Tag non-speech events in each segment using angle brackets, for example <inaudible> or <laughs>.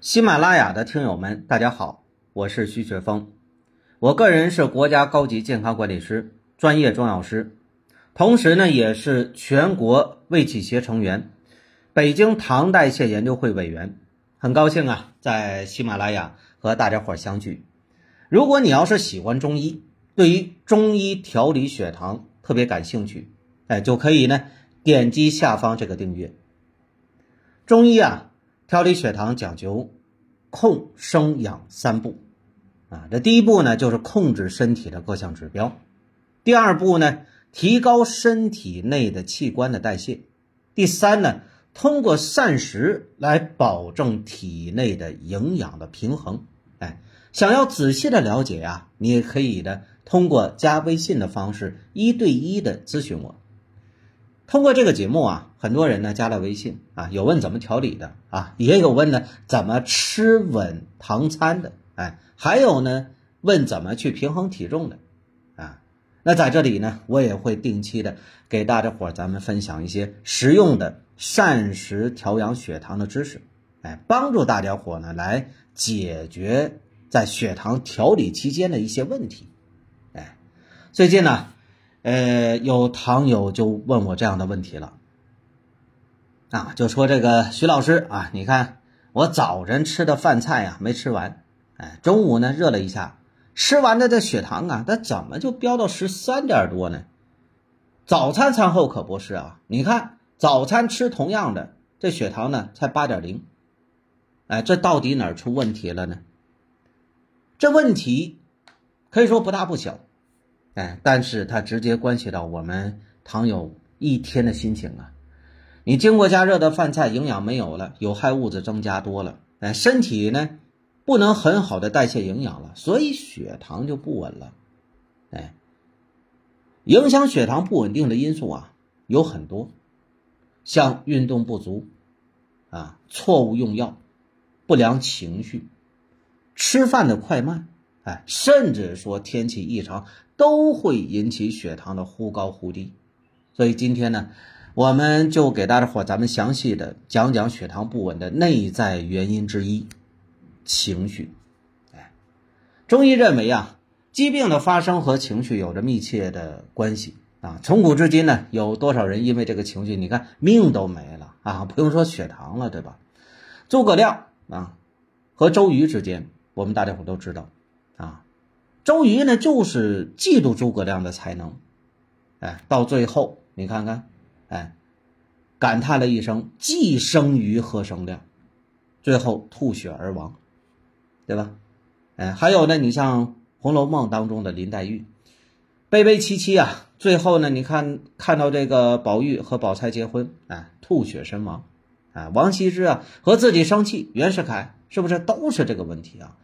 喜马拉雅的听友们，大家好，我是徐雪峰，我个人是国家高级健康管理师、专业中药师，同时呢也是全国卫企协成员、北京糖代谢研究会委员，很高兴啊，在喜马拉雅和大家伙相聚。如果你要是喜欢中医，对于中医调理血糖特别感兴趣，哎，就可以呢点击下方这个订阅。中医啊，调理血糖讲究控、生、养三步啊。这第一步呢，就是控制身体的各项指标；第二步呢，提高身体内的器官的代谢；第三呢，通过膳食来保证体内的营养的平衡。哎，想要仔细的了解呀，你也可以的。通过加微信的方式，一对一的咨询我。通过这个节目啊，很多人呢加了微信啊，有问怎么调理的啊，也有问呢怎么吃稳糖餐的，哎，还有呢问怎么去平衡体重的啊。那在这里呢，我也会定期的给大家伙咱们分享一些实用的膳食调养血糖的知识，哎，帮助大家伙呢来解决在血糖调理期间的一些问题。哎最近呢，呃，有糖友就问我这样的问题了，啊，就说这个徐老师啊，你看我早晨吃的饭菜呀没吃完，哎，中午呢热了一下，吃完的这血糖啊，它怎么就飙到十三点多呢？早餐餐后可不是啊，你看早餐吃同样的，这血糖呢才八点零，哎，这到底哪出问题了呢？这问题可以说不大不小。哎，但是它直接关系到我们糖友一天的心情啊！你经过加热的饭菜营养没有了，有害物质增加多了，哎，身体呢不能很好的代谢营养了，所以血糖就不稳了。哎，影响血糖不稳定的因素啊有很多，像运动不足啊、错误用药、不良情绪、吃饭的快慢。哎，甚至说天气异常都会引起血糖的忽高忽低，所以今天呢，我们就给大家伙咱们详细的讲讲血糖不稳的内在原因之一——情绪。哎，中医认为啊，疾病的发生和情绪有着密切的关系啊。从古至今呢，有多少人因为这个情绪，你看命都没了啊？不用说血糖了，对吧？诸葛亮啊和周瑜之间，我们大家伙都知道。周瑜呢就是嫉妒诸葛亮的才能，哎，到最后你看看，哎，感叹了一声“既生瑜，何生亮”，最后吐血而亡，对吧？哎，还有呢，你像《红楼梦》当中的林黛玉，悲悲戚戚啊，最后呢，你看看到这个宝玉和宝钗结婚，哎，吐血身亡，啊，王羲之啊和自己生气，袁世凯是不是都是这个问题啊？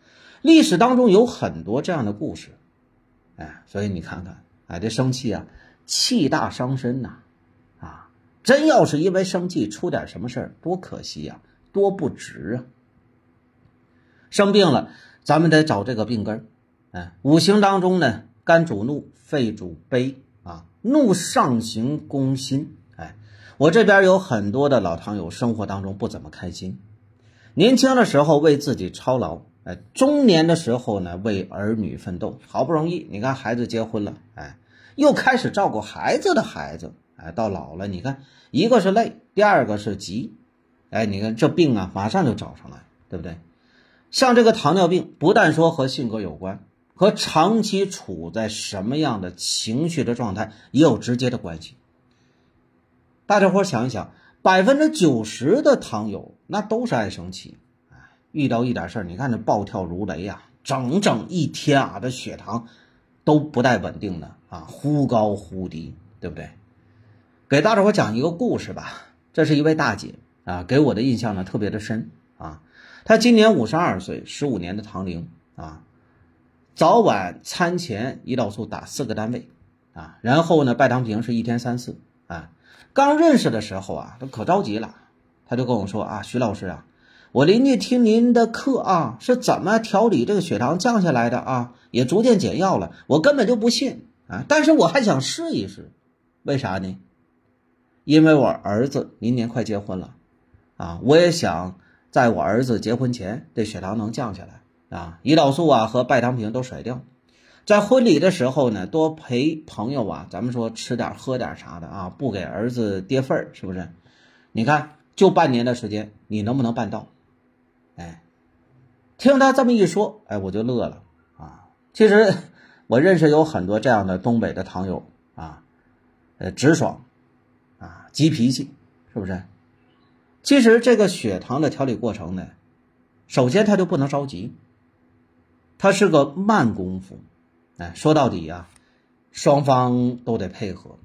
历史当中有很多这样的故事，哎，所以你看看，哎，这生气啊，气大伤身呐，啊，真要是因为生气出点什么事儿，多可惜呀，多不值啊。生病了，咱们得找这个病根儿，哎，五行当中呢，肝主怒，肺主悲。啊，怒上行攻心，哎，我这边有很多的老糖友，生活当中不怎么开心，年轻的时候为自己操劳。哎，中年的时候呢，为儿女奋斗，好不容易，你看孩子结婚了，哎，又开始照顾孩子的孩子，哎，到老了，你看一个是累，第二个是急，哎，你看这病啊，马上就找上来，对不对？像这个糖尿病，不但说和性格有关，和长期处在什么样的情绪的状态也有直接的关系。大家伙想一想，百分之九十的糖友那都是爱生气。遇到一点事儿，你看这暴跳如雷呀，整整一天啊，这血糖都不带稳定的啊，忽高忽低，对不对？给大伙讲一个故事吧。这是一位大姐啊，给我的印象呢特别的深啊。她今年五十二岁，十五年的糖龄啊，早晚餐前胰岛素打四个单位啊，然后呢，拜糖平是一天三次啊。刚认识的时候啊，她可着急了，她就跟我说啊，徐老师啊。我邻居听您的课啊，是怎么调理这个血糖降下来的啊？也逐渐减药了。我根本就不信啊，但是我还想试一试，为啥呢？因为我儿子明年快结婚了，啊，我也想在我儿子结婚前，这血糖能降下来啊，胰岛素啊和拜糖平都甩掉。在婚礼的时候呢，多陪朋友啊，咱们说吃点喝点啥的啊，不给儿子跌份儿，是不是？你看，就半年的时间，你能不能办到？听他这么一说，哎，我就乐了啊。其实 <laughs> 我认识有很多这样的东北的糖友啊，呃，直爽啊，急脾气，是不是？其实这个血糖的调理过程呢，首先他就不能着急，它是个慢功夫。哎，说到底啊，双方都得配合。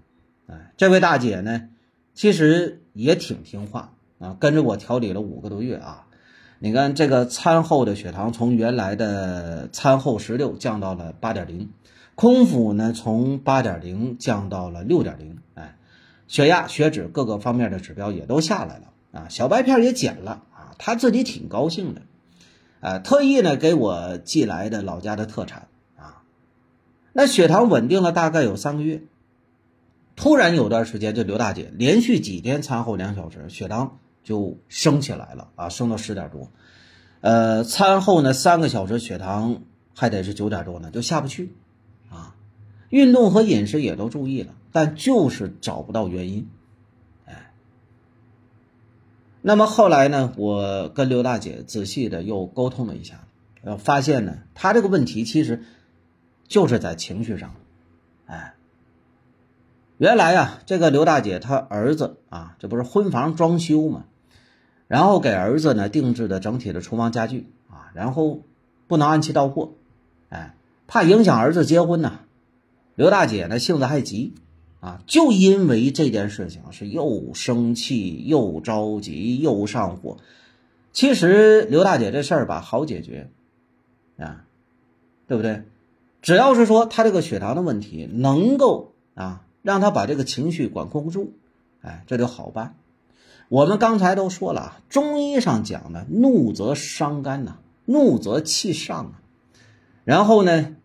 哎，这位大姐呢，其实也挺听话啊，跟着我调理了五个多月啊。你看这个餐后的血糖从原来的餐后十六降到了八点零，空腹呢从八点零降到了六点零。哎，血压、血脂各个方面的指标也都下来了啊，小白片也减了啊，他自己挺高兴的。呃，特意呢给我寄来的老家的特产啊。那血糖稳定了大概有三个月，突然有段时间，这刘大姐连续几天餐后两小时血糖就升起来了啊，升到十点多，呃，餐后呢三个小时血糖还得是九点多呢，就下不去啊。运动和饮食也都注意了，但就是找不到原因，哎。那么后来呢，我跟刘大姐仔细的又沟通了一下，呃，发现呢，她这个问题其实。就是在情绪上，哎，原来呀，这个刘大姐她儿子啊，这不是婚房装修嘛，然后给儿子呢定制的整体的厨房家具啊，然后不能按期到货，哎，怕影响儿子结婚呢。刘大姐呢性子还急啊，就因为这件事情是又生气又着急又上火。其实刘大姐这事儿吧好解决啊，对不对？只要是说他这个血糖的问题能够啊让他把这个情绪管控住，哎，这就好办。我们刚才都说了啊，中医上讲的，怒则伤肝呐，怒则气上啊。然后呢，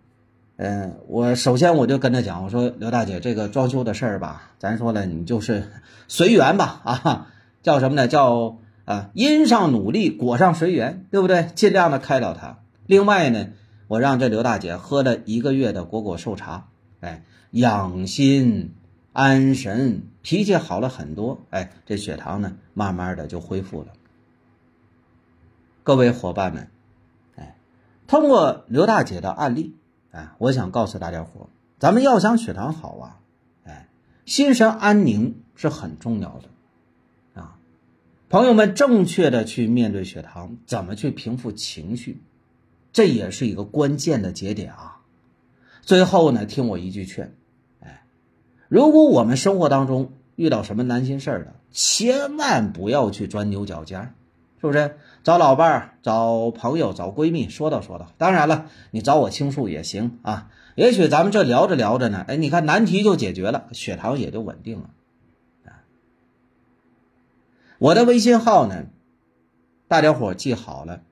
嗯，我首先我就跟他讲，我说刘大姐，这个装修的事儿吧，咱说了，你就是随缘吧 <laughs> 啊，叫什么呢？叫啊，因上努力，果上随缘，对不对？尽量的开导他。另外呢。我让这刘大姐喝了一个月的果果寿茶，哎，养心安神，脾气好了很多，哎，这血糖呢，慢慢的就恢复了。各位伙伴们，哎，通过刘大姐的案例，哎，我想告诉大家伙，咱们要想血糖好啊，哎，心神安宁是很重要的啊。朋友们，正确的去面对血糖，怎么去平复情绪？这也是一个关键的节点啊！最后呢，听我一句劝，如果我们生活当中遇到什么难心事儿了，千万不要去钻牛角尖，是不是？找老伴儿、找朋友、找闺蜜说道说道。当然了，你找我倾诉也行啊。也许咱们这聊着聊着呢，哎，你看难题就解决了，血糖也就稳定了啊。我的微信号呢，大家伙记好了。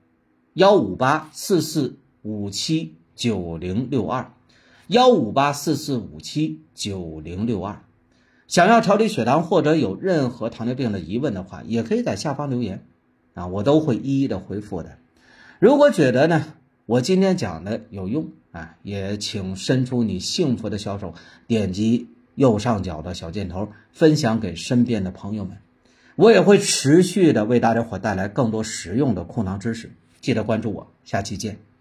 幺五八四四五七九零六二，幺五八四四五七九零六二，想要调理血糖或者有任何糖尿病的疑问的话，也可以在下方留言，啊，我都会一一的回复的。如果觉得呢，我今天讲的有用，啊，也请伸出你幸福的小手，点击右上角的小箭头，分享给身边的朋友们。我也会持续的为大家伙带来更多实用的控糖知识。记得关注我，下期见。